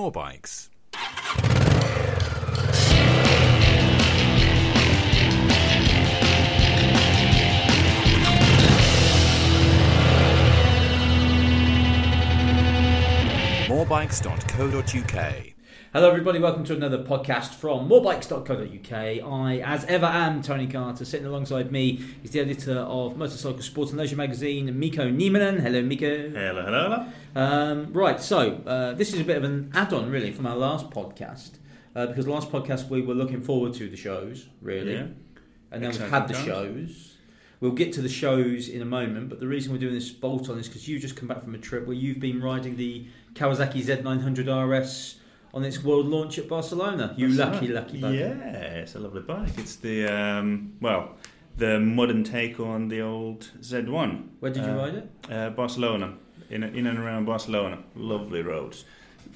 More bikes. Morebikes.co.uk. Hello, everybody. Welcome to another podcast from morebikes.co.uk. I, as ever, am Tony Carter. Sitting alongside me is the editor of Motorcycle Sports and Leisure magazine, Mikko Nieminen. Hello, Mikko. Hello, hello, hello. Um, right, so uh, this is a bit of an add-on, really, from our last podcast. Uh, because last podcast we were looking forward to the shows, really, Yeah. and then we've had the shows. We'll get to the shows in a moment, but the reason we're doing this bolt on is because you've just come back from a trip where you've been riding the Kawasaki Z900 RS on its world launch at Barcelona. You That's lucky, right. lucky bugger. Yeah, it's a lovely bike. It's the um, well, the modern take on the old Z1. Where did you Uh, ride it? Uh, Barcelona, in in and around Barcelona. Lovely roads.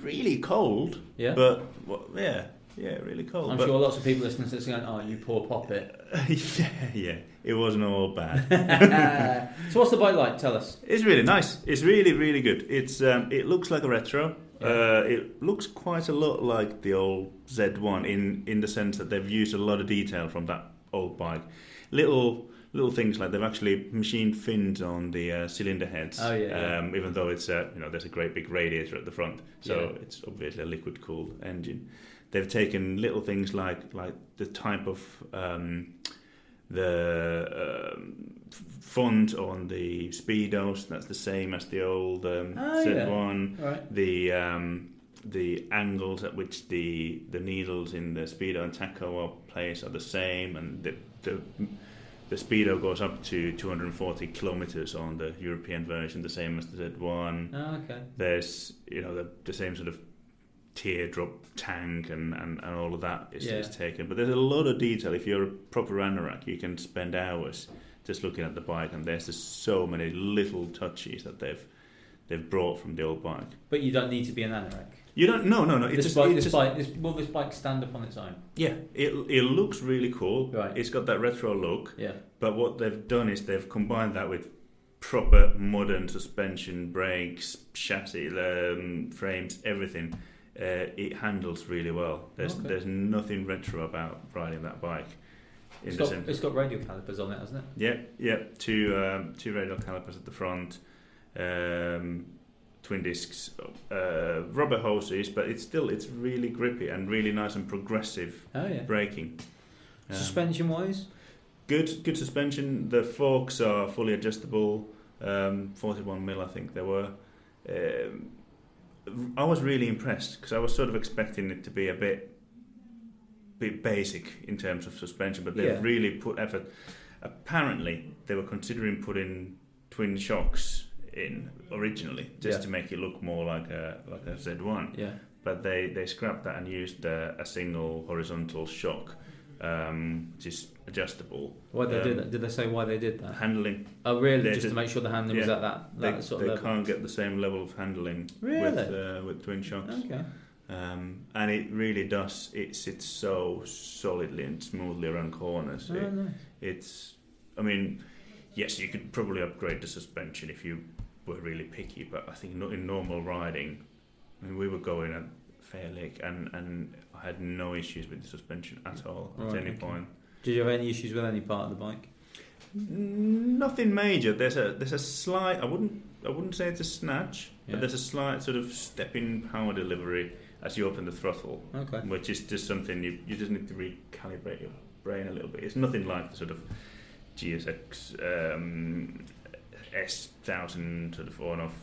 Really cold, Yeah. but well, yeah, yeah, really cold. I'm but, sure lots of people listening to this are going, "Oh, you poor poppet." yeah, yeah, it wasn't all bad. so, what's the bike like? Tell us. It's really nice. It's really, really good. It's um, it looks like a retro. Uh, it looks quite a lot like the old Z1 in in the sense that they've used a lot of detail from that old bike. Little little things like they've actually machined fins on the uh, cylinder heads. Oh, yeah, yeah. Um, even though it's uh, you know there's a great big radiator at the front, so Yeah. it's obviously a liquid cooled engine. They've taken little things like like the type of um, the um, f- font on the speedos. That's the same as the old um, Oh, yeah. Z1. Right. The um, the angles at which the the needles in the speedo and tacho are placed are the same, and the the the speedo goes up to 240 kilometers on the European version, the same as the Z1 Oh, okay. there's you know the, the same sort of teardrop tank and, and, and all of that is, Yeah. is taken but there's a lot of detail if you're a proper anorak you can spend hours just looking at the bike and there's just so many little touches that they've they've brought from the old bike But you don't need to be an anorak. you don't no no no it's This just, bike, it's this just bike, this, will this bike stand up on its own? yeah it, it looks really cool Right. it's got that retro look Yeah. But what they've done is they've combined that with proper modern suspension, brakes, chassis, um, frames, everything. Uh, it handles really well. There's Okay. there's nothing retro about riding that bike. It's got, it's got radial calipers on it, hasn't it? Yep, yeah, two um, two radial calipers at the front, um, twin discs, uh, rubber hoses, but it's still it's really grippy and really nice and progressive Oh yeah. braking. Um, Suspension wise, Good, good suspension. The forks are fully adjustable. Um, 41 mil, I think they were. Um, I was really impressed because I was sort of expecting it to be a bit, bit basic in terms of suspension, but they've Yeah. really put effort. Apparently, they were considering putting twin shocks in originally, just Yeah. to make it look more like a like a Z1 yeah. but they, they scrapped that and used uh, a single horizontal shock, um, which is adjustable. Why they Um, do that? Did they say why they did that? Handling, Oh, really? they Just to make sure the handling was yeah. at that, they, that sort they of level. They can't get the same level of handling Really? with uh, with twin shocks, Okay. um, and it really does. It sits so solidly and smoothly around corners. Oh, It- nice. it's, I mean, yes, you could probably upgrade the suspension if you were really picky, but I think in normal riding, I mean, we were going at Fair Lake and, and had no issues with the suspension at all at Right, any okay. point. Did you have any issues with any part of the bike? Nothing major. There's a there's a slight. I wouldn't I wouldn't say it's a snatch, Yeah. but there's a slight sort of stepping power delivery as you open the throttle, Okay. which is just something you you just need to recalibrate your brain a little bit. It's nothing like the sort of GSX um, S thousand sort of on off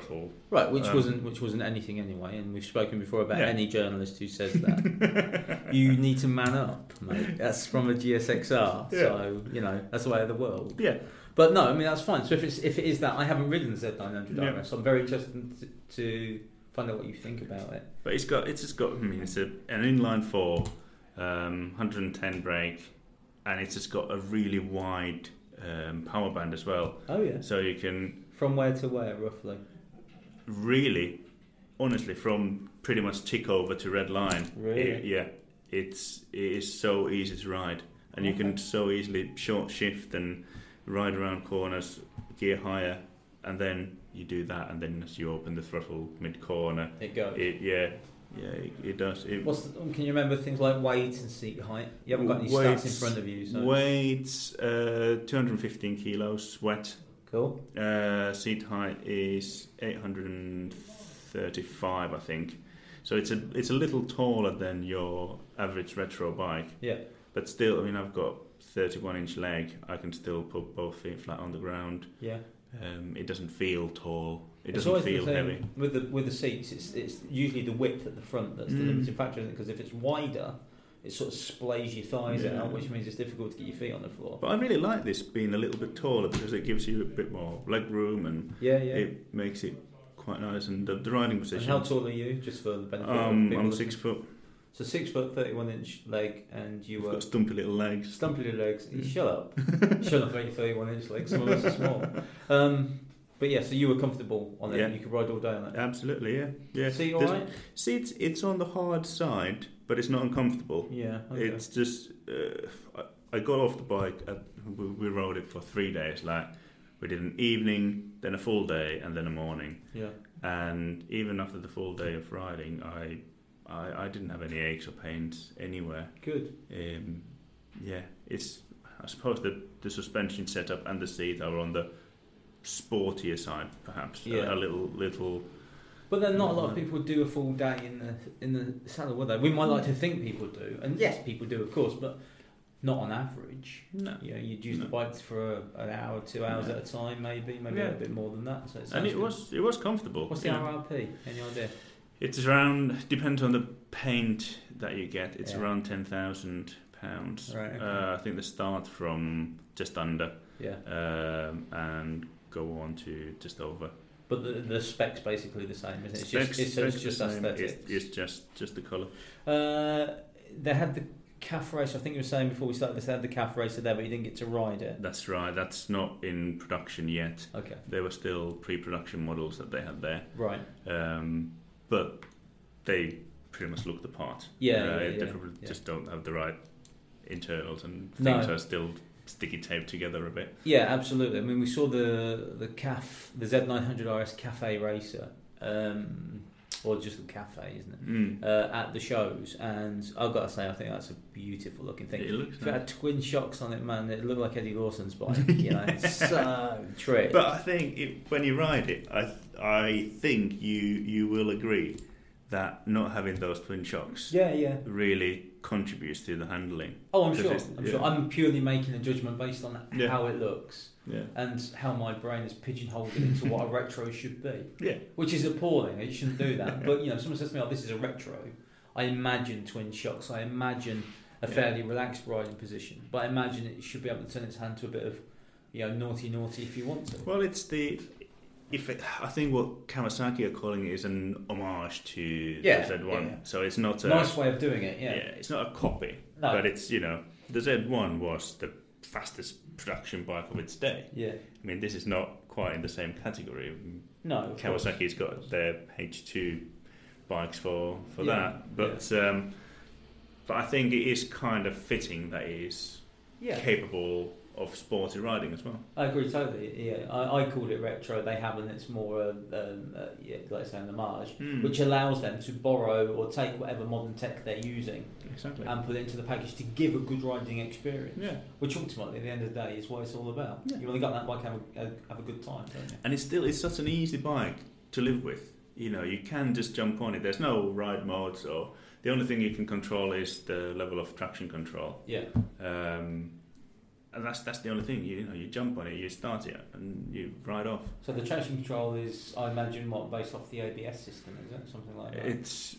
throttle. Right, which Um, wasn't which wasn't anything anyway, and we've spoken before about Yeah. any journalist who says that. you need to man up, mate. That's from a GSXR, Yeah. so you know that's the way of the world. Yeah, But no, I mean that's fine. So if it's if it is that, I haven't ridden the Z900 Yeah. RS. I'm very interested to, to find out what you think about it. but it's got it's just got. I mean, it's a, an inline four, um, 110 brake, and it's just got a really wide um, power band as well. Oh yeah. So you can From where to where, roughly? Really, honestly, from pretty much tick over to red line. Really? it- yeah, it's it is so easy to ride, and you can so easily short shift and ride around corners, gear higher. and then you do that, and then as you open the throttle mid corner, It goes. it yeah, yeah, it, it does. It, What's the, can you remember things like weight and seat height? You haven't got any stats in front of you, so Weight uh, 215 kilos wet. Cool. Uh, seat height is 835, I think. So it's a it's a little taller than your average retro bike, Yeah, but still, I mean, I've got 31 inch leg. I can still put both feet flat on the ground. yeah. Um, it doesn't feel tall. It It's doesn't feel the heavy. with the with the seats. It's it's usually the width at the front that's the Mm. limiting factor, isn't it? Because if it's wider, it sort of splays your thighs Yeah. out, which means it's difficult to get your feet on the floor. But I really like this being a little bit taller because it gives you a bit more leg room and Yeah, yeah. it makes it quite nice. And the, the riding position. and how tall are you? Just for the benefit of Um, people. I'm six foot. So six foot, thirty-one inch leg, and you I've were got stumpy little legs. stumpy little legs. Mm. Shut up! Shut up. Thirty-one inch legs. Some of us are small. Um, but yeah, so you were comfortable on it. Yeah. You could ride all day on it. Absolutely, yeah, yeah. See, all right. Seats, it's on the hard side, but it's not uncomfortable. Yeah. Okay. It's just uh, I, I got off the bike. At, we, we rode it for three days. Like we did an evening, then a full day, and then a morning. yeah. And even after the full day of riding, I I, I didn't have any aches or pains anywhere. Good. Um, yeah, it's I suppose the the suspension setup and the seat are on the sportier side, perhaps. A- Yeah. A, little little. But then not a lot of people do a full day in the in the saddle, would they? We might like to think people do, and yes, people do, of course, but not on average. No. You know, you'd use No. the bike for a, an hour, two hours Yeah. at a time, maybe, maybe Yeah. a bit more than that. So it And it good. was it was comfortable. What's the you know. RRP? Any idea? It's around depends on the paint that you get. It's Yeah. around ten thousand pounds. Right, okay. Uh, I think they start from just under Yeah, um, and go on to just over. But the, the specs basically the same, isn't it? It's Specs- just it's, it's just aesthetics. It's, it's just just the colour. Uh, they had the calf race. I think you were saying before we started this. They had the Cafe Racer there, but you didn't get to ride it. That's right. That's not in production yet. Okay, They were still pre-production models that they had there, right. um, but they pretty much look the part. Yeah, uh, yeah, they yeah, probably yeah. just don't have the right internals and No. things are still sticky tape together a bit. Yeah, absolutely. I mean, we saw the the CAF, the Z900 RS Cafe Racer, um, or just the Cafe, isn't it? Mm. Uh, at the shows, and I've got to say, I think that's a beautiful looking thing. It looks If it had twin shocks on it, man, it looked like Eddie Lawson's bike. You know, it's so trick. But I think it, when you ride it, I I think you you will agree that not having those twin shocks yeah, yeah. really contributes to the handling. Oh, I'm sure. I'm yeah. sure. I'm purely making a judgment based on Yeah. how it looks Yeah. and how my brain is pigeonholed it into what a retro should be. Yeah. which is appalling. You shouldn't do that. but you know, if someone says to me, "Oh, this is a retro," I imagine twin shocks. I imagine a fairly relaxed riding position. But I imagine it should be able to turn its hand to a bit of, you know, naughty, naughty if you want to. Well, it's the if it, I think what Kawasaki are calling it is an homage to Yeah, the Z1. yeah, yeah. So it's not a nice way of doing it. yeah. Yeah. it's not a copy, No. but it's you know the Z1 was the fastest production bike of its day. Yeah. I mean, this is not quite in the same category. No. of course. Kawasaki's got their H2 bikes for for that, but um, but I think it is kind of fitting that it is capable of sporty riding as well. I agree totally. Yeah, I, I called it retro. They haven't. It's more, uh, um, uh, yeah, like I say, an homage, Hmm. which allows them to borrow or take whatever modern tech they're using Exactly. and put it into the package to give a good riding experience. yeah. Which ultimately, at the end of the day, is what it's all about. Yeah. You've only got that bike, have a, have a good time, don't you? And it's still it's such an easy bike to live with. You know, you can just jump on it. There's no ride modes, or the only thing you can control is the level of traction control. Yeah. Um, and that's that's the only thing. You, you know, you jump on it, you start it, and you ride off. So the traction control is, I imagine, what based off the ABS system, is it something like that? It's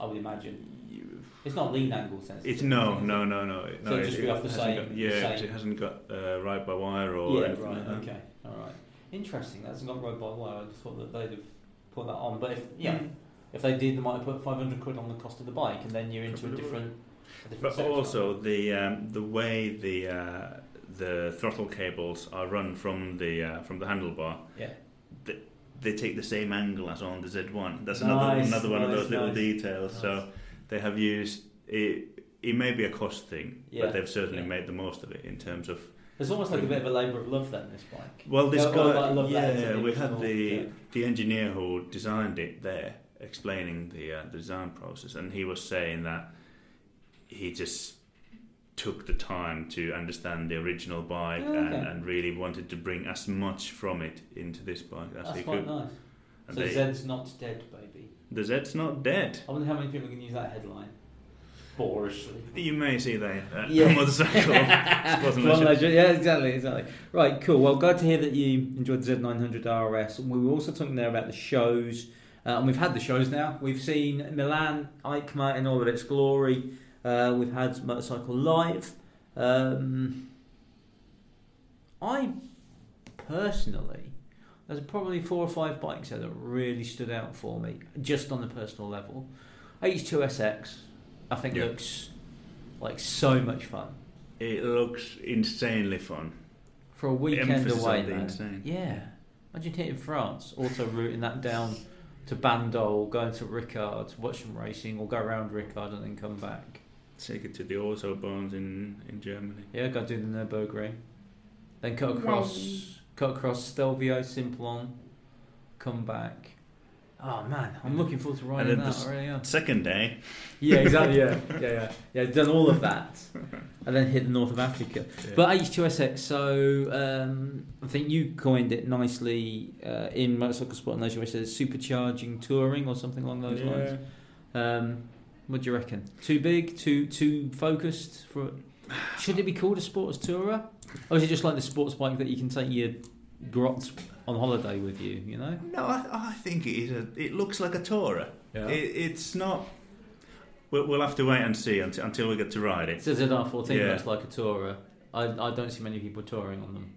I would imagine you, it's not lean angle sensitive. it's no no no no. no So it'd just be off the same- Got, yeah, same- it hasn't got uh, ride by wire or Yeah. anything Right. like. Okay. All right. Interesting. That hasn't got road by wire. I just thought that they'd have put that on, but if yeah, Mm. if they did, they might have put five hundred quid on the cost of the bike, and then you're into Probably. A different But also the um, the way the uh, the throttle cables are run from the uh, from the handlebar, yeah. they take the same angle as on the Z1. That's another Nice, another one of those little nice. details. So they have used it. It may be a cost thing, Yeah, but they've certainly yeah. made the most of it in terms of It's almost like a bit of a labour of love then. This bike. Well, this Yeah, well, guy, yeah, we had the yeah. the engineer who designed it there explaining the uh, design process, and he was saying that he just took the time to understand the original bike Oh, okay. and, and really wanted to bring as much from it into this bike as That's he quite could. nice. And So they- Zed's not dead, baby. the Zed's not dead. I wonder how many people can use that headline. Boorishly. You may see that uh, Yeah. motorcycle. Sports and One Leisure. leisure. Yeah, exactly, exactly. Right, cool. Well, glad to hear that you enjoyed the Z900 RS. We were also talking there about the shows, uh, and we've had the shows now. We've seen Milan EICMA in all of its glory. Uh, we've had Motorcycle Live. Um, I personally, there's probably four or five bikes there that really stood out for me, just on the personal level. H2SX, I think Yeah. looks like so much fun. It looks insanely fun. For a weekend Emphasis away, man. insane. Yeah. Imagine hitting France, also routing that down to Bandol, going to Ricard, watch some racing, or go around Ricard and then come back. Take it to the Autobahns in, in Germany. Yeah, go do the Nürburgring. Then cut across, cut across Stelvio, Simplon, come back. Oh man, I'm looking forward to riding then that. the really am. Second day, Yeah, exactly. Yeah, yeah, yeah. Yeah, done all of that, and then hit the north of Africa. But H2SX, so um, I think you coined it nicely uh, in Motorcycle Sport and Leisure, which says supercharging touring or something along those lines. Um, what do you reckon? Too big? Too too focused? For should it be called a sports tourer, or is it just like the sports bike that you can take your grot on holiday with you? You know? No, I, I think it is. A, it looks like a Tourer. It, it's not. We'll, we'll have to wait and see until, until we get to ride It it. says ZR14 Yeah. looks like a tourer. I, I don't see many people touring on them.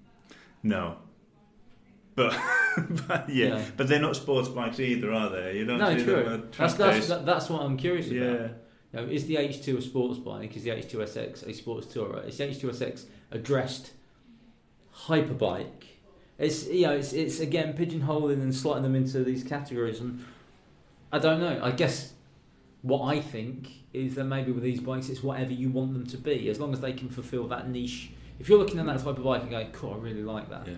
No. But, but yeah. Yeah. but they're not sports bikes either, are they? You don't No, see true. them at That's that's, that, that's what I'm curious about. yeah. You know, is the H2 a sports bike? Is the H2SX a sports tourer? Is the H2SX a dressed hyperbike? It's you know, it's it's again pigeonholing and slotting them into these categories, and I don't know. I guess what I think is that maybe with these bikes, it's whatever you want them to be, as long as they can fulfil that niche. If you're looking at that type of bike and going, "Cool, I really like that," Yeah.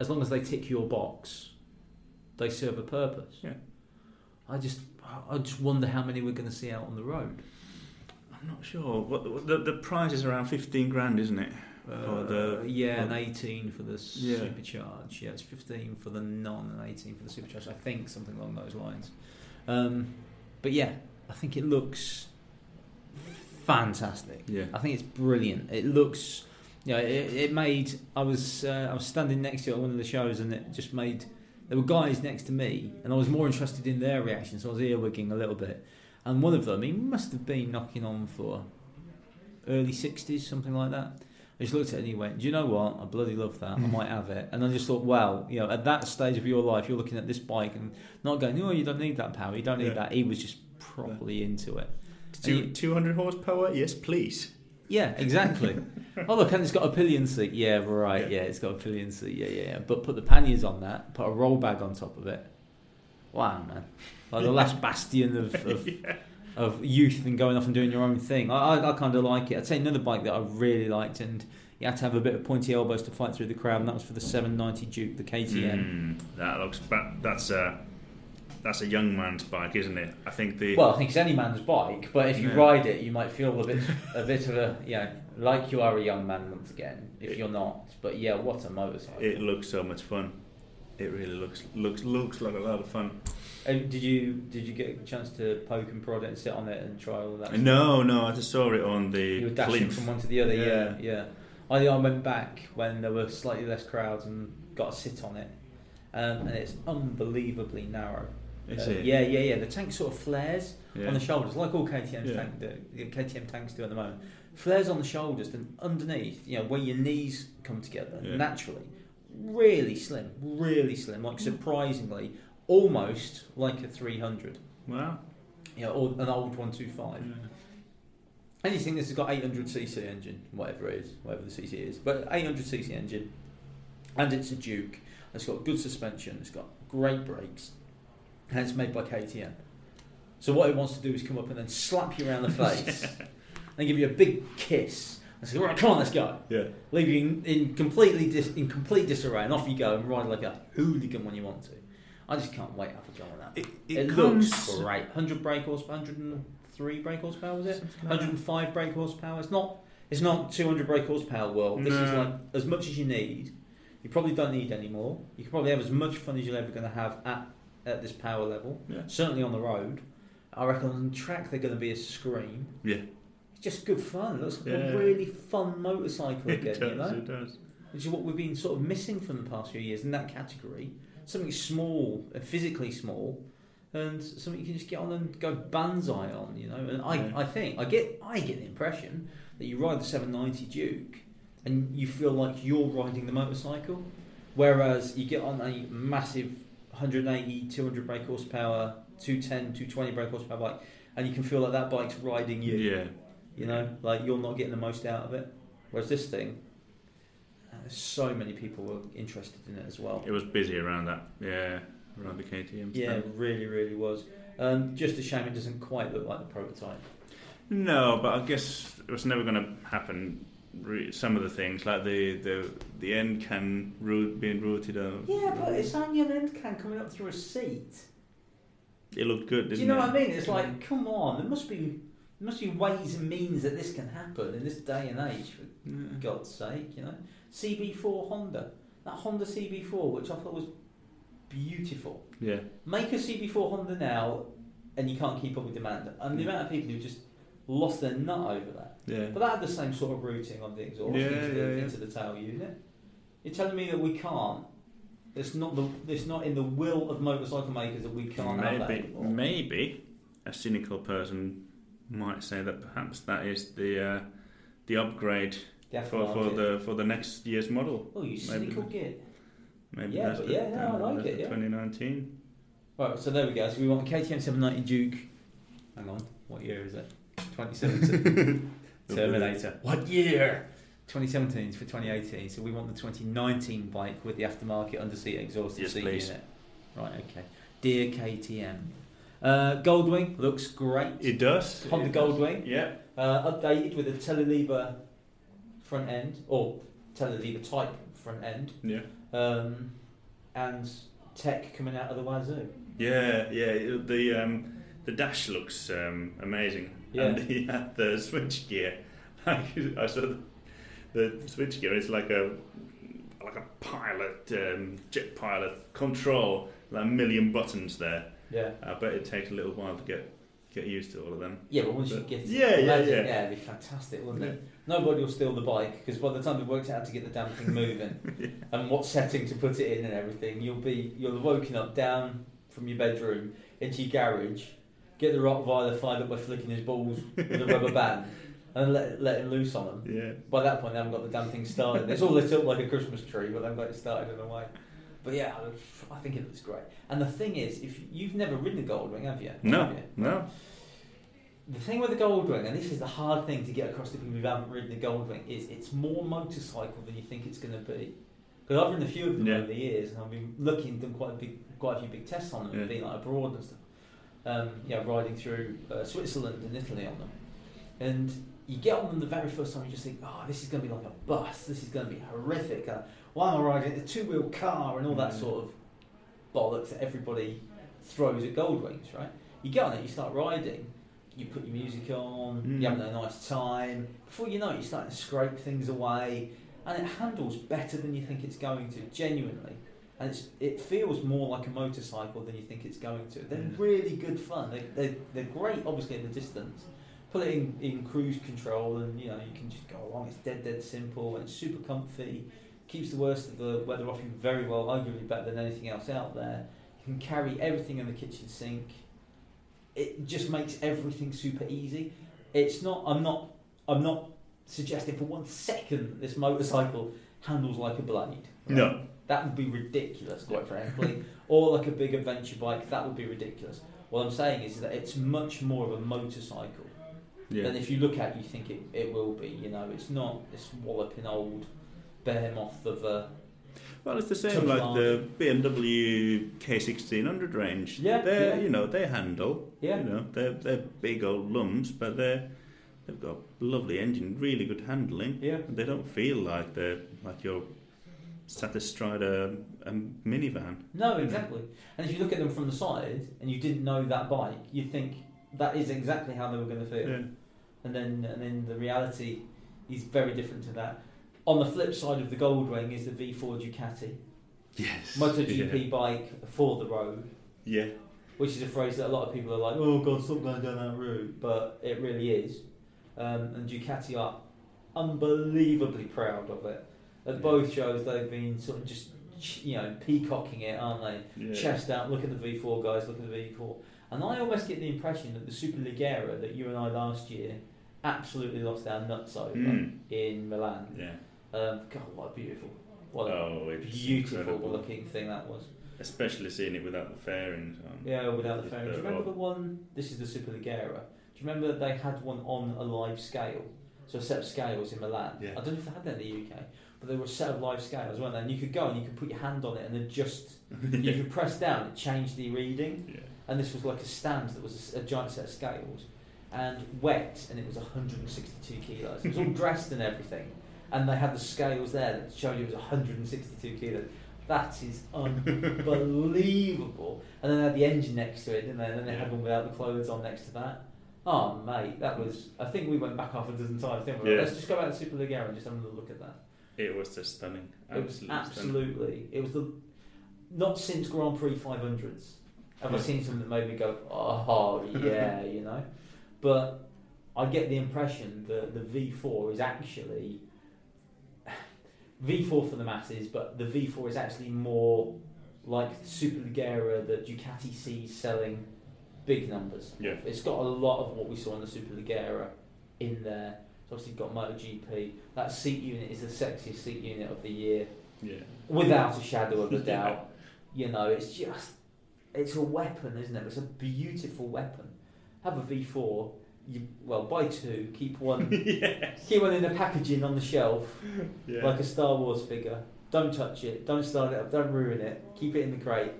As long as they tick your box, they serve a purpose. Yeah. I just, I just wonder how many we're going to see out on the road. I'm not sure. What the, the, the price is around 15 grand, isn't it? For the- Uh, yeah, and 18 for the Yeah. supercharge. Yeah, it's 15 for the non and 18 for the supercharge. I think something along those lines. Um, but yeah, I think it looks fantastic. Yeah. I think it's brilliant. It looks, you know, it, it made. I was uh, I was standing next to it at one of the shows, and it just made. There were guys next to me, and I was more interested in their reactions. So I was earwigging a little bit, and one of them, he must have been knocking on for early sixties, something like that. I just looked at it and he went, "Do you know what? I bloody love that. I Mm. might have it." And I just thought, "Wow, you know, at that stage of your life, you're looking at this bike and not going, "Oh, you don't need that power. You don't need Yeah. that." He was just properly into it. Two, 200 horsepower? Yes, please. Yeah, exactly. oh look, and it's got a pillion seat. Yeah, right. Yeah. Yeah, it's got a pillion seat. Yeah, yeah, yeah. But put the panniers on that. Put a roll bag on top of it. Wow, man! Like the last bastion of, of, of youth and going off and doing your own thing. I, I, I kind of like it. I'd say another bike that I really liked, and you had to have a bit of pointy elbows to fight through the crowd, and that was for the 790 Duke, the KTM. Mm, that looks. That, that's a that's a young man's bike, isn't it? I think the Well, I think it's any man's bike, but if you Yeah. ride it, you might feel a bit, a bit of a, you know, like you are a young man once again. If It- you're not, but yeah, what a motorcycle! it looks so much fun. It really looks looks looks like a lot of fun. Uh, did you did you get a chance to poke and prod it and sit on it and try all that? No, no, I just saw it on the you were dashing plinth. from one to the other. Yeah, Yeah. yeah. I, I went back when there were slightly less crowds and got a sit on it, um, and it's unbelievably narrow. Is Uh, it? Yeah, yeah, yeah. The tank sort of flares Yeah. on the shoulders, like all KTM Yeah. tank KTM tanks do at the moment. Flares on the shoulders, then underneath, you know, where your knees come together Yeah. naturally, really slim, really slim, like surprisingly, almost like a 300, Wow. you know, or an old 125. Anything that's got 800cc engine, whatever it is, whatever the cc is, but 800cc engine, and it's a Duke. It's got good suspension. It's got great brakes, and it's made by KTM. So what it wants to do is come up and then slap you around the face and give you a big kiss and say, right, come on, let's go. Yeah. Leave you in, in completely dis, in complete disarray, and off you go and ride like a hooligan when you want to. I just can't wait to have a go on that. It, It, it, looks great. 100 brake horsepower, 103 brake horsepower, was it? Something like that. 105 brake horsepower. It's not. It's not 200 brake horsepower world. This is like as much as you need. You probably don't need any more. You can probably have as much fun as you're ever going to have at at this power level. Yeah. Certainly on the road. I reckon on track they're going to be a scream. Yeah. Just good fun. It looks like Yeah. a really fun motorcycle It again. does, you know, it does. which is what we've been sort of missing from the past few years in that category. Something small, uh, physically small, and something you can just get on and go banzai on. You know, and I, Yeah. I think I get, I get the impression that you ride the 790 Duke, and you feel like you're riding the motorcycle, whereas you get on a massive 180, 200 brake horsepower, 210, 220 brake horsepower bike, and you can feel like that bike's riding you. Yeah. You know, like you're not getting the most out of it. Whereas this thing, uh, so many people were interested in it as well. It was busy around that. Yeah. Around the KTM. Yeah, it really, really was. Um, just a shame it doesn't quite look like the prototype. No, but I guess it was never going to happen. Some of the things, like the the the end can root, being routed out. Yeah, but it's only an end can coming up through a seat. It looked good, Do didn't you know it? what I mean? It's like, come on, there must be there must be ways and means that this can happen in this day and age. For Yeah. God's sake, you know. CB4 Honda, that Honda CB4, which I thought was beautiful. Yeah. Make a CB4 Honda now, and you can't keep up with demand. And the mm. amount of people who just lost their nut over that. Yeah. But that had the same sort of routing on the exhaust Yeah, into, the, yeah, into the tail unit. You're telling me that we can't? It's not the. It's not in the will of motorcycle makers that we can't have that maybe, anymore. maybe a cynical person might say that perhaps that is the uh, the upgrade The for, for the for the next year's model. Oh, you cynical git. Maybe Yeah, that's the, yeah, no, I like it, yeah. 2019. Right, so there we go. So we want the KTM 790 Duke. Hang on, what year is it? 2017. Terminator. What year? 2017 for 2018. So we want the 2019 bike with the aftermarket underseat exhaust Yes, seat please. unit. Right, okay. Dear KTM. Uh, Goldwing looks great. It does. Honda It does. Goldwing. Yeah. Uh, updated with a telelever front end, or telelever type front end, Yeah. um, and tech coming out of the wazoo. Yeah, yeah. The um, the dash looks um, amazing. Yeah. And the, uh, the switch gear, I saw the, the switch gear. It's like a like a pilot, um, jet pilot control. Like a million buttons there. Yeah. Uh, I bet it takes a little while to get get used to all of them. Yeah, but once you But- get it, Yeah, yeah, yeah. it'd be fantastic, wouldn't it? Nobody will steal the bike because by the time they've worked out how to get the damn thing moving and what setting to put it in and everything, you'll be you'll have woken up down from your bedroom into your garage, get the Rottweiler fired up by flicking his balls with a rubber band, and let let him loose on them. Yeah. By that point, they haven't got the damn thing started. It's all lit up like a Christmas tree, but they haven't got it started in a way. But yeah, I- I think it looks great. And the thing is, if you've never ridden a Goldwing, have you? No, Have you? no. The thing with the Goldwing, and this is the hard thing to get across to people who haven't ridden the Goldwing, is it's more motorcycle than you think it's going to be. Because I've ridden a few of them Yeah. over the years, and I've been looking done quite a big, quite a few big tests on them, Yeah. and being like abroad and stuff. Um, yeah, riding through uh, Switzerland and Italy on them, and you get on them the very first time, you just think, oh, this is going to be like a bus. This is going to be horrific. Uh, why am I riding a two wheel car and all that Mm. sort of bollocks that everybody throws at Goldwings, right? You get on it, you start riding, you put your music on, Mm. you're having a nice time. Before you know it, you're starting to scrape things away, and it handles better than you think it's going to, genuinely. And it's, it feels more like a motorcycle than you think it's going to. They're Yeah. really good fun. They, they, they're great, obviously, in the distance. Put it in, in cruise control, and you know you can just go along. It's dead, dead simple, and it's super comfy. Keeps the worst of the weather off you very well, arguably better than anything else out there. You can carry everything in the kitchen sink. It just makes everything super easy. It's not. I'm not. I'm not suggesting for one second that this motorcycle handles like a blade. right? No. That would be ridiculous, quite frankly. or like a big adventure bike, that would be ridiculous. What I'm saying is that it's much more of a motorcycle Yeah. than if you look at it, you think it, it will be. You know, it's not this walloping old behemoth of a. Well, it's the same like line. the BMW K1600 range. Yeah, they yeah. you know they handle. Yeah. You know they're they're big old lumps, but they're they've got lovely engine, really good handling. Yeah. They don't feel like they're like you're sat astride a, a minivan. No, exactly. And if you look at them from the side and you didn't know that bike, you'd think that is exactly how they were going to feel. Yeah. And then and then the reality is very different to that. On the flip side of the Goldwing is the V4 Ducati Yes. MotoGP bike for the road, Yeah. which is a phrase that a lot of people are like, "Oh God, stop going down that route," but it really is. Um, and Ducati are unbelievably proud of it. At Yeah. both shows, they've been sort of just you know peacocking it, aren't they? Yeah. chest out, look at the V4 guys, look at the V4. And I almost get the impression that the Super Leggera that you and I last year absolutely lost our nuts over Mm. in Milan. Yeah. Um, God, what a beautiful, what a Oh, it's beautiful incredible. looking thing that was. Especially seeing it without the fairings on. Yeah, without the fairings. Do you remember the one? This is the Super Leggera. Do you remember they had one on a live scale? So a set of scales in Milan. Yeah. I don't know if they had that in the UK, but they were a set of live scales, weren't they? And you could go and you could put your hand on it and adjust. You could press down, it changed the reading. Yeah. and this was like a stand that was a giant set of scales and wet and it was 162 kilos it was all dressed and everything and they had the scales there that showed you it was 162 kilos that is unbelievable and then they had the engine next to it didn't they and then they had one without the clothes on next to that oh mate that was I think we went back half a dozen times didn't we Yeah. let's just go back to Super Leggera and just have a look at that It was just stunning. it was Absolutely stunning. It was the not since Grand Prix 500s have I seen something that made me go, oh yeah, you know. But I get the impression that the V4 is actually V4 for the masses, but the V4 is actually more like Super that Ducati sees selling big numbers. Yeah. It's got a lot of what we saw in the Super Leggera in there. It's obviously got MotoGP. That seat unit is the sexiest seat unit of the year, Yeah. without a shadow of a doubt. You know, it's just, it's a weapon, isn't it? It's a beautiful weapon. Have a V4. You well, buy two. Keep one. yes. keep one in the packaging on the shelf, Yeah. like a Star Wars figure. Don't touch it. Don't start it up. Don't ruin it. Keep it in the crate,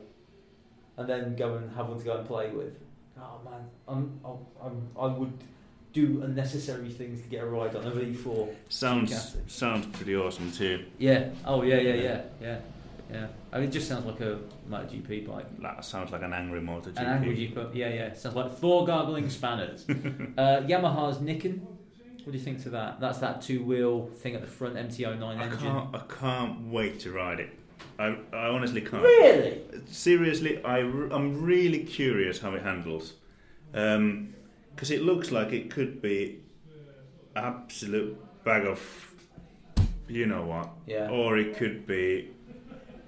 and then go and have one to go and play with. Oh man, I'm, I'm, I'm I would do unnecessary things to get a ride on a V4. sounds sounds pretty awesome too. Yeah. Oh yeah, yeah, yeah, yeah, yeah. I mean, it just sounds like a MotoGP bike. That sounds like an angry motor. An angry but yeah, yeah. Sounds like Thor gargling spanners. uh, Yamaha's Niken. What do you think to that? That's that two-wheel thing at the front, MT-09 I engine. can't. I can't wait to ride it. I, I honestly can't. Really? Seriously, I am really curious how it handles, because it looks like it could be absolute bag of, you know what, Yeah. or it could be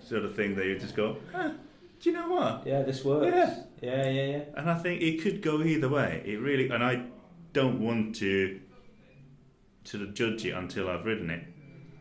sort of thing that you just go, do you know what? Yeah, this works. Yeah. yeah, yeah. yeah. And I think it could go either way. It really, and I don't want to sort of judge it until I've ridden it.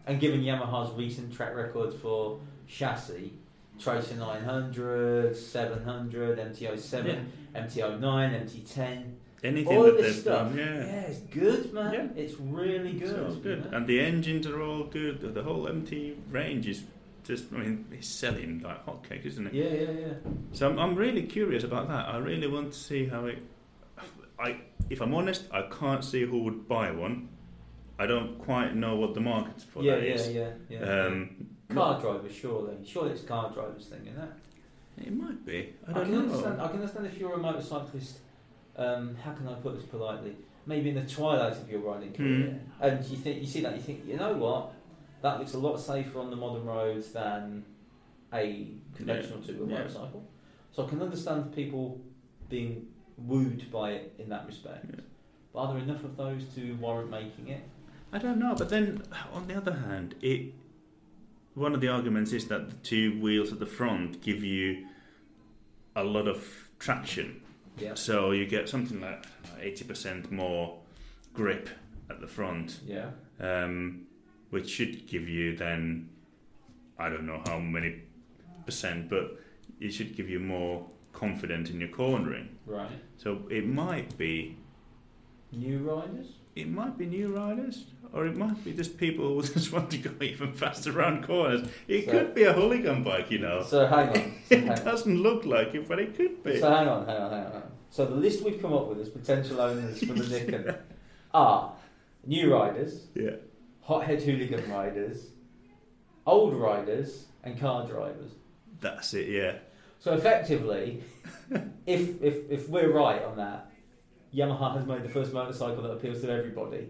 And given Yamaha's recent track record for chassis, Tracer 900, 700, MT-07, MT-09, MT-10, Anything all that of this they've stuff. done, yeah. it's good, man. Yeah. It's really good. It's good. you know? And the engines are all good. The whole MT range is just, I mean, it's selling like hotcakes, isn't it? Yeah, yeah, yeah. So I'm, I'm really curious about that. I really want to see how it. I, if I'm honest, I can't see who would buy one. I don't quite know what the market for yeah, that yeah, is. yeah, yeah, Um, Car drivers, surely. Surely it's car drivers thing, isn't it? It might be. I I, don't can know. understand. I can understand if you're a motorcyclist. Um, how can I put this politely? Maybe in the twilight of your riding career, Hmm. and you think you see that, you think, you know what, that looks a lot safer on the modern roads than a conventional two-wheel Yeah. motorcycle. So I can understand people being wooed by it in that respect. Yeah. But are there enough of those to warrant making it? I don't know, but then on the other hand, it one of the arguments is that the two wheels at the front give you a lot of traction, Yeah. so you get something like eighty percent more grip at the front, Yeah. um, which should give you then I don't know how many percent, but it should give you more confidence in your cornering. Right. So it might be New riders. it might be new riders, or it might be just people who just want to go even faster around corners. It So- could be a hooligan bike, you know. So hang on. So hang It on. doesn't look like it, but it could be. So hang on, hang on, hang on. So the list we've come up with is potential owners for the Niken. are new riders, Yeah. Hothead hooligan riders, old riders, and car drivers. That's it. Yeah. So effectively, if, if if we're right on that, Yamaha has made the first motorcycle that appeals to everybody.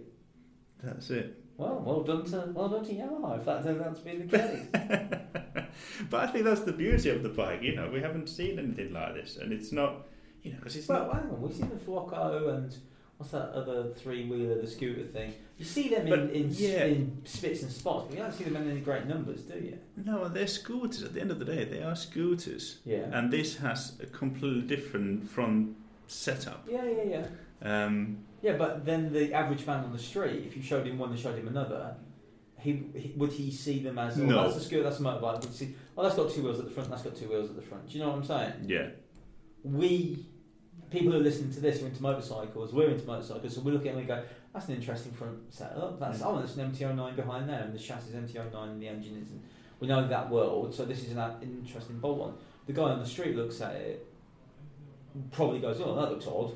That's it. Well, well done to well done to Yamaha if that turns out to be the case. but I think that's the beauty of the bike. You know, we haven't seen anything like this, and it's not. You know, because it's well, not. hang on, we've seen the Fuoco and what's that other three wheeler, the scooter thing. You see them in, But, in, yeah. in spits and spots, but you don't see them in any great numbers, do you? No, they're scooters. At the end of the day, they are scooters, Yeah. and this has a completely different front setup. yeah, yeah, yeah. Um, Yeah, but then the average man on the street, if you showed him one and showed him another, he, he would he see them as oh, No. that's a scooter, that's a motorbike. Would see oh that's got two wheels at the front, that's got two wheels at the front. Do you know what I'm saying? yeah, We people who are listening to this are into motorcycles, we're into motorcycles, so we look at it and we go, That's an interesting front setup. That's Mm. oh there's an MT 09 behind there and the chassis is MT 09 and the engine isn't we know that world, so this is an interesting bolt-on. The guy on the street looks at it probably goes, Oh, that looks odd.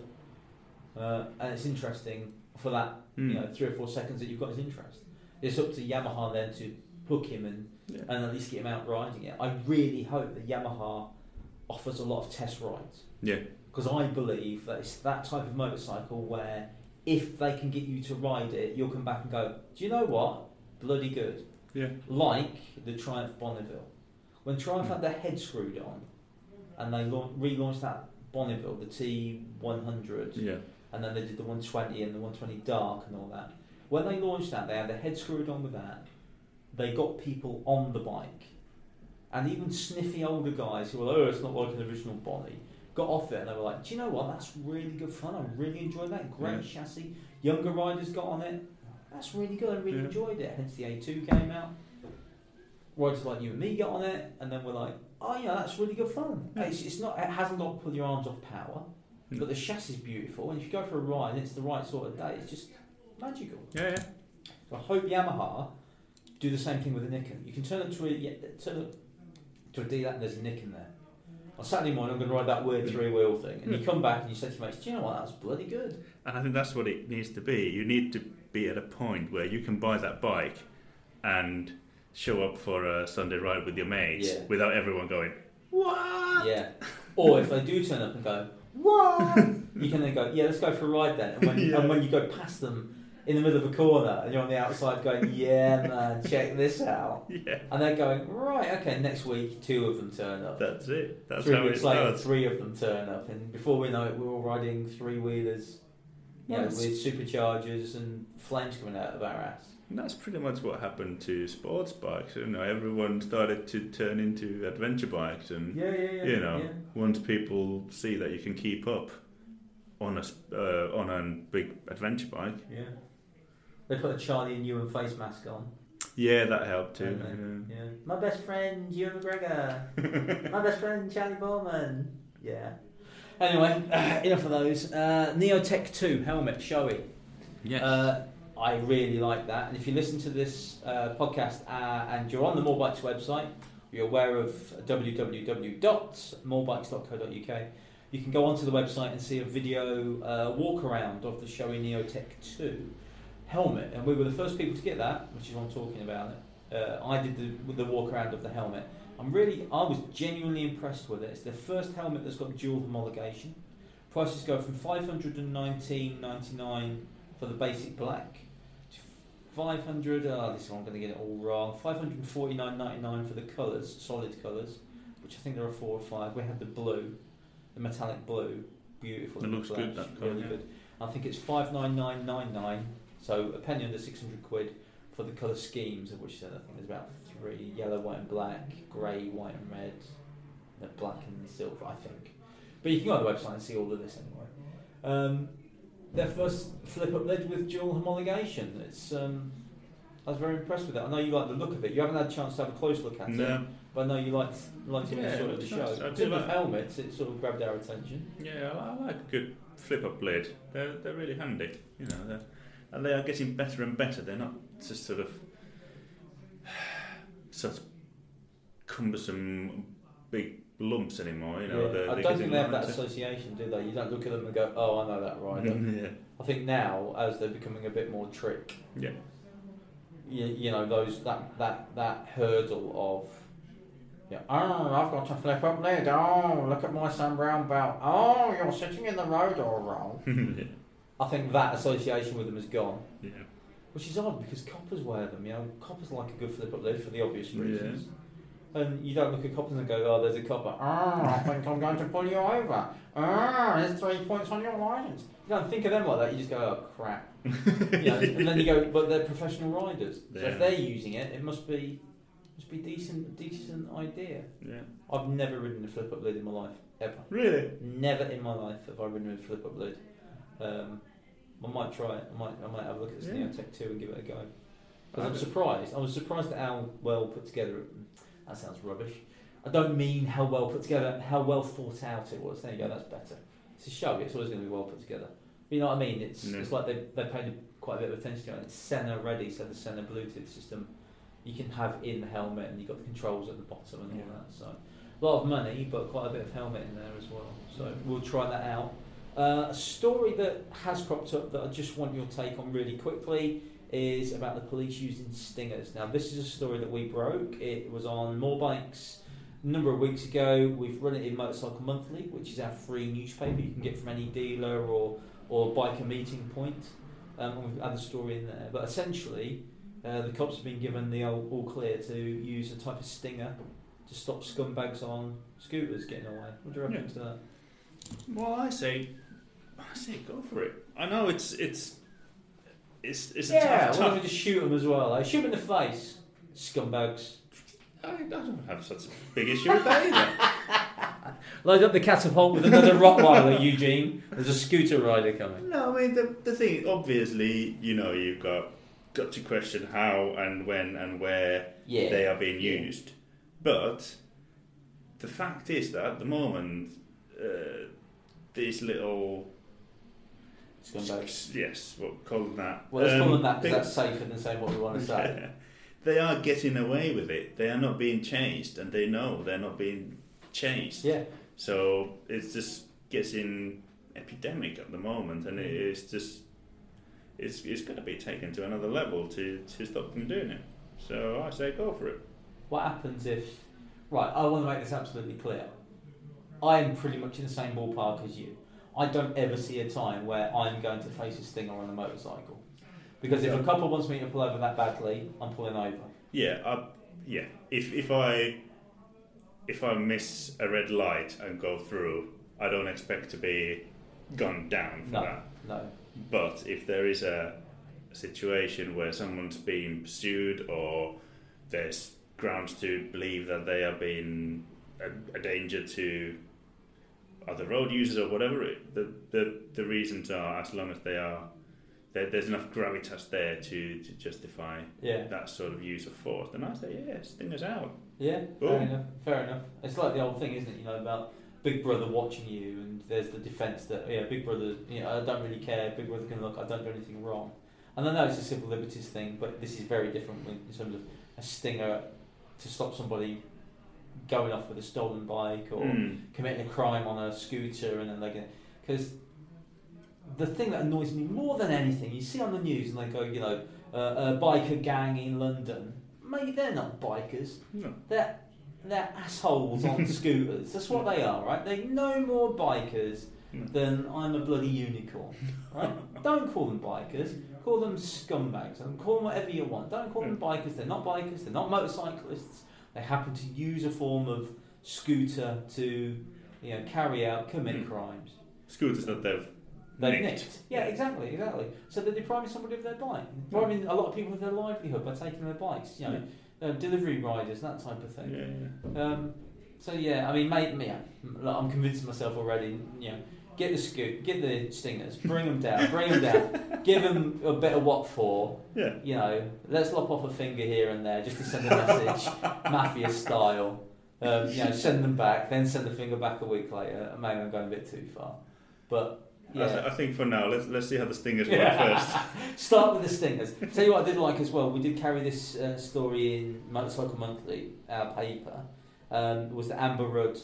Uh, and it's interesting for that Mm. you know three or four seconds that you've got his interest. It's up to Yamaha then to hook him and, yeah. and at least get him out riding it. I really hope that Yamaha offers a lot of test rides yeah, because I believe that it's that type of motorcycle where if they can get you to ride it, you'll come back and go, do you know what? Bloody good. yeah, Like the Triumph Bonneville. When Triumph had mm. their head screwed on and they launch, relaunched that Bonneville, the T100, yeah. and then they did the 120 and the 120 Dark and all that. When they launched that, they had their head screwed on with that. They got people on the bike, and even sniffy older guys who were "Oh, it's not like an original body," got off it and they were like, "Do you know what? That's really good fun. I really enjoyed that. Great Yeah. chassis. Younger riders got on it. That's really good. I really Yeah. enjoyed it." Hence the A2 came out. Riders like you and me got on it, and then we're like, "Oh yeah, that's really good fun." Yeah. It's, it's not. It hasn't got to pull your arms off power. Mm. But the chassis is beautiful, and if you go for a ride and it's the right sort of day, it's just magical. Yeah, yeah. So I hope Yamaha do the same thing with the Niken. You can turn it to a yeah, turn up to a D that and there's a Niken there. On Saturday morning, I'm going to ride that weird three wheel thing, and you come back and you say to your mates, "Do you know what? That was bloody good." And I think that's what it needs to be. You need to be at a point where you can buy that bike and show up for a Sunday ride with your mates Yeah. without everyone going, What? Yeah. Or if they do turn up and go, "What?" you can then go, "Yeah, let's go for a ride then." And when, Yeah. and when you go past them in the middle of a corner and you're on the outside going, "Yeah, man, check this out." Yeah, And they're going, right, okay, next week two of them turn up. that's it. That's three how it weeks later, starts. three of them turn up. And before we know it, we're all riding three wheelers, you know, Yes. with superchargers and flames coming out of our ass. And that's pretty much what happened to sports bikes. You know, everyone started to turn into adventure bikes, and Yeah, yeah, yeah. you know, yeah. once people see that you can keep up on a s- uh, on a big adventure bike, yeah. They put a Charley and Ewan face mask on. yeah, that helped too. don't they? Yeah. My best friend, Ewan McGregor. My best friend, Charley Boorman. Yeah. Anyway, enough of those. Uh, Neotec 2 helmet, Shoei. Yeah. Uh, I really like that. And if you listen to this uh, podcast uh, and you're on the Morebikes website, you're aware of www.morebikes.co.uk, you can go onto the website and see a video uh, walk around of the Shoei Neotec 2 helmet. And we were the first people to get that, which is what I'm talking about. Uh, I did the, the walk around of the helmet. I'm really, I was genuinely impressed with it. It's the first helmet that's got dual homologation. Prices go from 519.99 for the basic black to 500. Oh, this one I'm going to get it all wrong. 549.99 for the colours, solid colours, which I think there are four or five. We had the blue, the metallic blue, beautiful. It looks flash, good, that colour, really yeah. good. I think it's 599.99, so a penny under 600 quid for the colour schemes, of which I think there's about three: yellow, white, and black, grey, white, and red, no, black and silver, I think. But you can go on the website and see all of this anyway. Um, their first flip up lid with dual homologation. It's um, I was very impressed with it. I know you like the look of it. You haven't had a chance to have a close look at it, no. but I know you liked liked what Yeah, saw at the show. nice. I of like- helmets, it sort of grabbed our attention. Yeah, I, like a good flip up blade. They're they're really handy. You know, they're, and they are getting better and better. They're not just sort of such cumbersome big lumps anymore. You know, Yeah. they're, I they're don't think they have that association, do they? You don't look at them and go, "Oh, I know that rider." Mm, yeah. I think now, as they're becoming a bit more trick, Yeah. you, you know, those that that that hurdle of. Yeah. Oh, I've got to flip up lid. Oh, look at my Sam Browne belt. Oh, you're sitting in the road all wrong. yeah. I think that association with them is gone. Yeah. Which is odd because coppers wear them. You know, coppers like a good flip up lid for the obvious reasons. And you don't look at coppers and go, oh, there's a copper. Oh, I think I'm going to pull you over. Oh, there's three points on your license. You don't think of them like that. You just go, oh, crap. you know, and then you go, but they're professional riders. So Yeah. if they're using it, it must be must be decent decent idea. Yeah. I've never ridden a flip up lid in my life ever. Really? Never in my life have I ridden a flip up lid. Um, I might try it. I might I might have a look at this Yeah. Neotec 2 and give it a go. 'Cause I'm surprised. I was surprised at how well put together. It, that sounds rubbish. I don't mean how well put together, how well thought out it was. There you go. That's better. It's a Shoei. It's always going to be well put together. You know what I mean? It's No. it's like they they paid quite a bit of attention to it. It's Senna ready, so the Senna Bluetooth system you can have in the helmet, and you've got the controls at the bottom and all Yeah. that. So a lot of money, but quite a bit of helmet in there as well. So we'll try that out. Uh, a story that has cropped up that I just want your take on really quickly is about the police using stingers. Now, this is a story that we broke. It was on More Bikes a number of weeks ago. We've run it in Motorcycle Monthly, which is our free newspaper you can get from any dealer or, or biker meeting point. Um, and we've had the story in there. But essentially, uh, the cops have been given the all, all clear to use a type of stinger to stop scumbags on scooters getting away. What do you reckon Yeah. to that? Well, I say, I say, go for it. I know it's it's it's it's a Yeah, tough, why tough we just shoot them as well? Like, shoot them in the face, scumbags. I, I don't have such a big issue with that either. Load up the catapult with another Rottweiler, Eugene. There's a scooter rider coming. No, I mean the the thing. Obviously, you know, you've got got to question how and when and where Yeah. they are being used. But the fact is that at the moment, uh, these little Scumbags. yes, what call them that? Well, let's Um, call them that because that's safer than saying what we want to say. they are getting away with it. They are not being chased, and they know they're not being chased. Yeah. So it's just getting epidemic at the moment, and it is just it's it's going to be taken to another level to to stop them doing it. So I say go for it. What happens if. Right, I want to make this absolutely clear. I am pretty much in the same ballpark as you. I don't ever see a time where I'm going to face a stinger on a motorcycle. Because if a couple wants me to pull over that badly, I'm pulling over. Yeah, I, yeah. If if I if I miss a red light and go through, I don't expect to be gunned down for No. that. No. But if there is a, a situation where someone's being pursued or there's grounds to believe that they are being a, a danger to other road users or whatever, it, the, the the reasons are as long as they are there, there's enough gravitas there to, to justify Yeah. that sort of use of force, then I say yeah, stingers out. Yeah, Boom. fair enough. Fair enough. It's like the old thing, isn't it? You know about Big Brother watching you, and there's the defence that yeah, Big Brother. You know, I don't really care. Big Brother can look. I don't do anything wrong. And I know it's a civil liberties thing, but this is very different in terms of a stinger to stop somebody going off with a stolen bike or Mm. committing a crime on a scooter, and then they get because the thing that annoys me more than anything, you see on the news and they go, you know, uh, a biker gang in London. Mate, they're not bikers. No. They're they're assholes on scooters. That's what they are, right? They're no more bikers No. than I'm a bloody unicorn, right? Don't call them bikers. Call them scumbags and call them whatever you want. Don't call them bikers. They're not bikers. They're not motorcyclists. They happen to use a form of scooter to, you know, carry out, commit Mm. crimes. Scooters that they've They've nicked. nicked. Yeah, exactly, exactly. So they're depriving somebody of their bike, depriving a lot of people of their livelihood by taking their bikes. You know, uh, delivery riders, that type of thing. Yeah, yeah. Um, so yeah, I mean, mate, yeah, look, I'm convincing myself already. You know, get the scoot, get the stingers, bring them down, bring them down, give them a bit of what for. Yeah. You know, let's lop off a finger here and there just to send a message, mafia style. Um, you know, send them back, then send the finger back a week later. Maybe I'm going a bit too far, but I, yeah. th- I think for now, let's let's see how the stingers work Yeah. first. Start with the stingers. Tell you what I did like as well. We did carry this uh, story in Motorcycle Monthly, our paper. Um, was that Amber Rudd,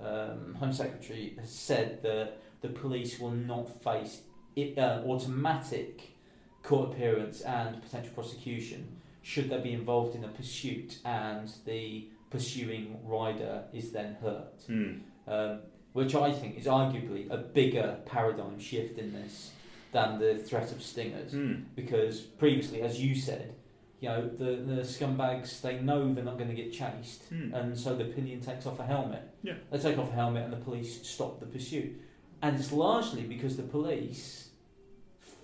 um, Home Secretary, has said that the police will not face it, uh, automatic court appearance and potential prosecution should they be involved in a pursuit and the pursuing rider is then hurt. Hmm. Um, which I think is arguably a bigger paradigm shift in this than the threat of stingers. Hmm. Because previously, as you said, you know, the, the scumbags, they know they're not going to get chased. Hmm. And so the pillion takes off a helmet. Yeah. They take off a helmet and the police stop the pursuit. And it's largely because the police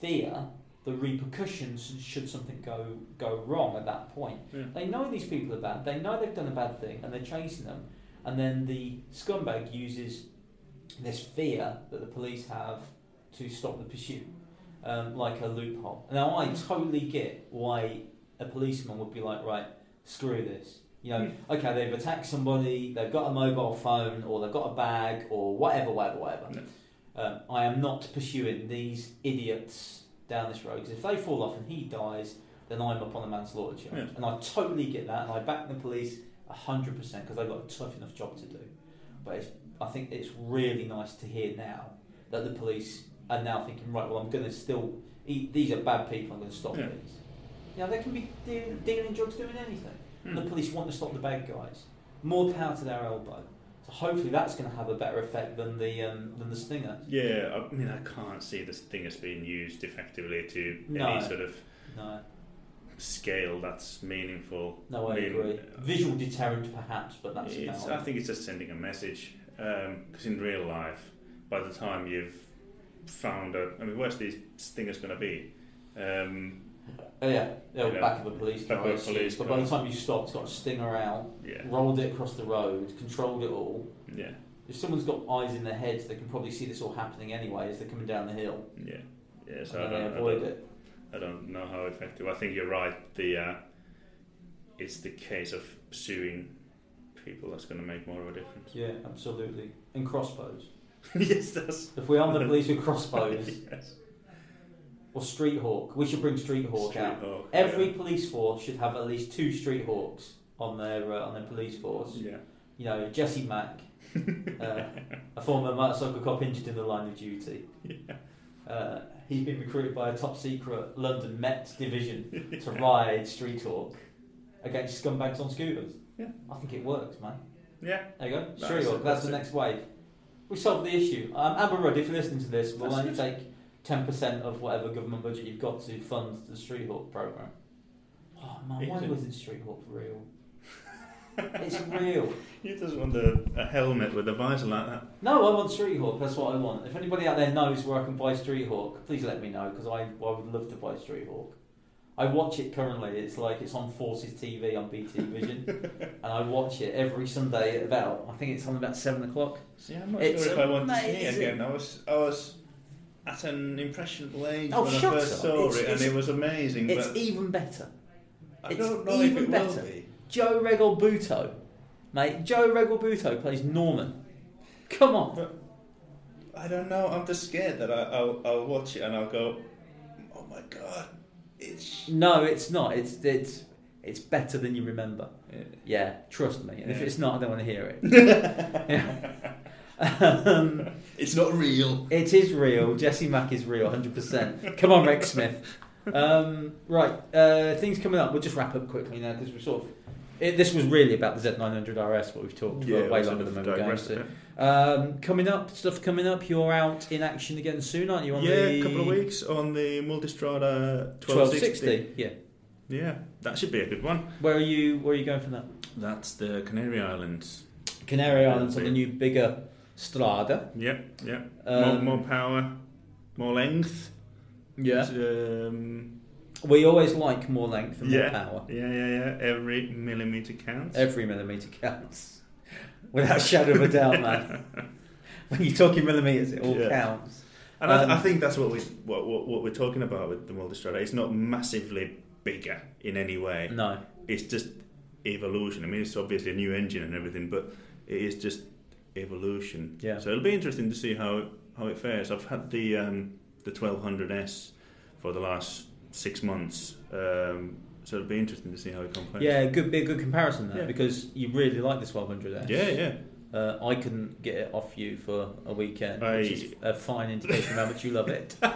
fear the repercussions should something go go wrong at that point. Yeah. They know these people are bad. They know they've done a bad thing, and they're chasing them. And then the scumbag uses this fear that the police have to stop the pursuit, um, like a loophole. Now, I totally get why a policeman would be like, right, screw this. You know, okay, they've attacked somebody, they've got a mobile phone, or they've got a bag, or whatever, whatever, whatever. Um, I am not pursuing these idiots down this road because if they fall off and he dies, then I'm up on a manslaughter charge. Yeah. And I totally get that, and I back the police 100% because they've got a tough enough job to do. But it's, I think it's really nice to hear now that the police are now thinking, right, well, I'm going to still, eat, these are bad people, I'm going to stop Yeah. these. You know, they can be dealing, dealing drugs, doing anything. And the police want to stop the bad guys. More power to their elbow. Hopefully that's going to have a better effect than the um, than the stinger. Yeah, I mean, I can't see this thing as being used effectively to No. any sort of No, scale that's meaningful. no, I, mean, agree. uh, Visual deterrent, perhaps, but that's It's, I think it's just sending a message because in real life, by the time you've found a, I mean, where's these stingers going to be? Um, Oh, yeah, yeah, You know, back of a police car. back of a I assume. police but by the time you stopped, got a stinger out, yeah, rolled it across the road, controlled it all. yeah, If someone's got eyes in their heads, they can probably see this all happening anyway as they're coming down the hill, yeah, yeah. So I don't, they I avoid don't, it. I don't know how effective. I think you're right. The uh, it's the case of pursuing people that's going to make more of a difference. Yeah, absolutely. And crossbows. yes, that's. If we arm the police with crossbows yes. Or street hawk, we should bring street hawk Street out. hawk, Every police force should have at least two street hawks on their uh, on their police force. Yeah. You know, Jesse Mach, uh, a former motorcycle cop injured in the line of duty. yeah. Uh, he's been recruited by a top secret London Met division to ride Street Hawk against scumbags on scooters. Yeah. I think it works, man. Yeah. There you go. Street Hawk, that's, that's the next wave. We solved the issue. Um, Amber Rudd, if you're listening to this, we'll That's only it. take 10% of whatever government budget you've got to fund the Street Hawk programme. Oh man, why Easy. wasn't Street Hawk real? it's real. You just want a, a helmet with a visor like that. No, I want Street Hawk. That's what I want. If anybody out there knows where I can buy Street Hawk, please let me know because I, I would love to buy Street Hawk. I watch it currently. It's like it's on Forces TV on BT Vision, and I watch it every Sunday at about. I think it's on about seven o'clock. See, I'm not It's sure if I want to see it amazing. again. I was, I was at an impressionable age Oh, when I first up. saw It's- it, and it was amazing. It's but even better. I it's don't know even if it better. will be. Joe Regalbuto, mate. Joe Regalbuto plays Norman. Come on. I don't know. I'm just scared that I, I'll, I'll watch it and I'll go, oh my god, it's. No, it's not. It's it's it's better than you remember. Yeah, trust me. And if it's not, I don't want to hear it. um, It's not real. it is real. Jesse Mach is real, hundred percent. Come on, Rex Smith. Um, right, uh, things coming up. We'll just wrap up quickly now because we're sort of. It, this was really about the Z900 RS, what we've talked for way longer than we were going to. Um, coming up, stuff coming up. You're out in action again soon, aren't you? On Yeah, the a couple of weeks on the Multistrada 1260. 1260. Yeah. Yeah, that should be a good one. Where are you? Where are you going for that? That's the Canary Islands. Canary Islands on the new bigger Strada. Yep, yep. Um, more, more power, more length. Yeah. Um, We always like more length and more power. yeah, yeah, yeah. Every millimetre counts. Every millimetre counts. Without a shadow of a doubt, man. when you're talking millimetres, it all Yeah. counts. And I, Um, I think that's what we what, what, what we're talking about with the Multistrada. It's not massively bigger in any way. No. It's just evolution. I mean, it's obviously a new engine and everything, but it is just evolution. Yeah. So it'll be interesting to see how how it fares. I've had the um, the 1200s for the last six months, um, so it'll be interesting to see how it compares. Yeah, good be a good comparison there Yeah. because you really like the 1200 S. yeah, yeah. uh, I couldn't get it off you for a weekend, I- which is a fine indication of how much you love it.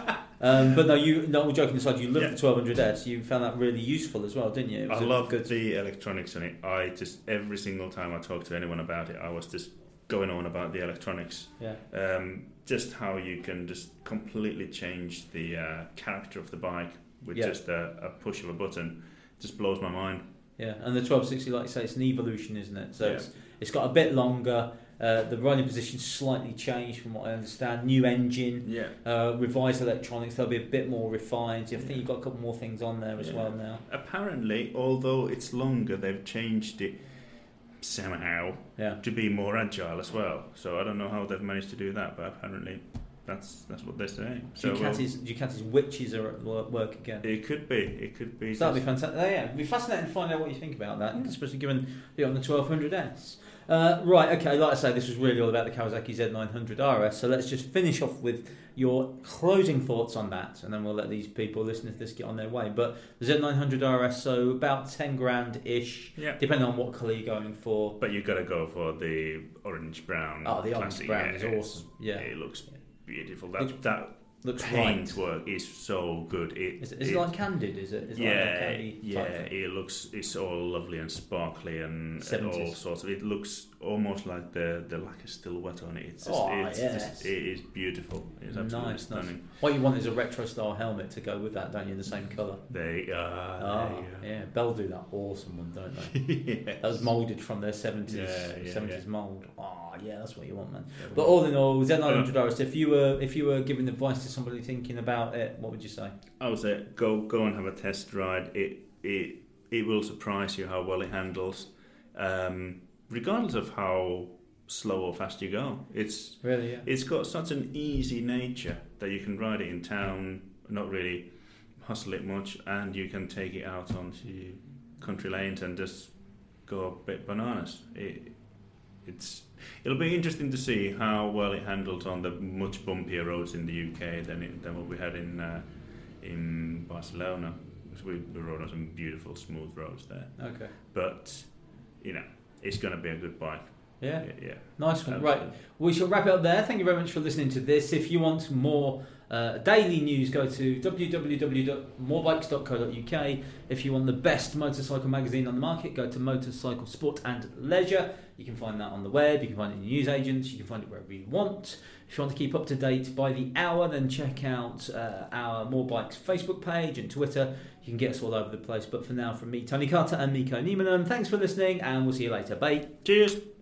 Um, but no, you no joking aside, you love Yeah. the 1200S. You found that really useful as well, didn't you? It I love good. the electronics in it. I just every single time I talk to anyone about it, I was just going on about the electronics. Yeah, Um, just how you can just completely change the uh, character of the bike with Yeah. just a, a push of a button. Just blows my mind. yeah, and the 1260, like you say, it's an evolution, isn't it? So Yeah. it's it's got a bit longer. Uh, the riding position slightly changed from what I understand. New engine, Yeah. uh, revised electronics. They'll be a bit more refined. I think Yeah. you've got a couple more things on there as well now. Apparently, although it's longer, they've changed it somehow Yeah. to be more agile as well. So I don't know how they've managed to do that, but apparently that's that's what they're saying. So well, Ducati's, Ducati's witches are at work again. it could be. It could be. So that'd be fantastic. Oh, yeah, it'd be fascinating to find out what you think about that, Yeah. especially given you're on the 1200S. Uh, right, okay, like I say, this was really all about the Kawasaki Z900 RS, so let's just finish off with your closing thoughts on that, and then we'll let these people listening to this get on their way. But the Z900 RS, so about 10 grand ish, Yeah. depending on what colour you're going for. But you've got to go for the orange brown. Oh, the orange brown Yeah, is awesome. Yeah, It looks beautiful. That that looks paint right. work is so good. It, Is it, is it like Candid? Is it? Is yeah, like candy yeah. It looks it's all lovely and sparkly and, and all sorts of. It looks almost like the the lacquer still wet on it. It's just, Oh, it's yes. just, it is beautiful. It's absolutely Nice, nice. stunning. What you want is a retro style helmet to go with that, don't you? In the same colour. They are. Oh, yeah. Bell do that awesome one, don't they? yeah. That was moulded from their 70s, Yeah, yeah, 70s yeah. mould. Oh, yeah, that's what you want, man. But all in all, Z900 Uh. RS, if you were if you were giving advice to somebody thinking about it, what would you say? I would say go go and have a test ride. It it it will surprise you how well it handles, um, regardless of how slow or fast you go. It's Really, yeah. it's got such an easy nature that you can ride it in town, not really hustle it much, and you can take it out onto country lanes and just go a bit bananas. It, it's it'll be interesting to see how well it handles on the much bumpier roads in the UK than it, than what we had in uh, in Barcelona. We, we rode on some beautiful smooth roads there, Okay. but you know it's going to be a good bike. Yeah. Yeah, yeah. Nice one. Right. We shall wrap it up there. Thank you very much for listening to this. If you want more uh, daily news, go to www.morebikes.co.uk. If you want the best motorcycle magazine on the market, go to Motorcycle Sport and Leisure. You can find that on the web, you can find it in news agents, you can find it wherever you want. If you want to keep up to date by the hour, then check out uh, our More Bikes Facebook page and Twitter. You can get us all over the place. But for now, from me, Tony Carter and Mikko Nieminen, thanks for listening, and we'll see you later. Bye. Cheers.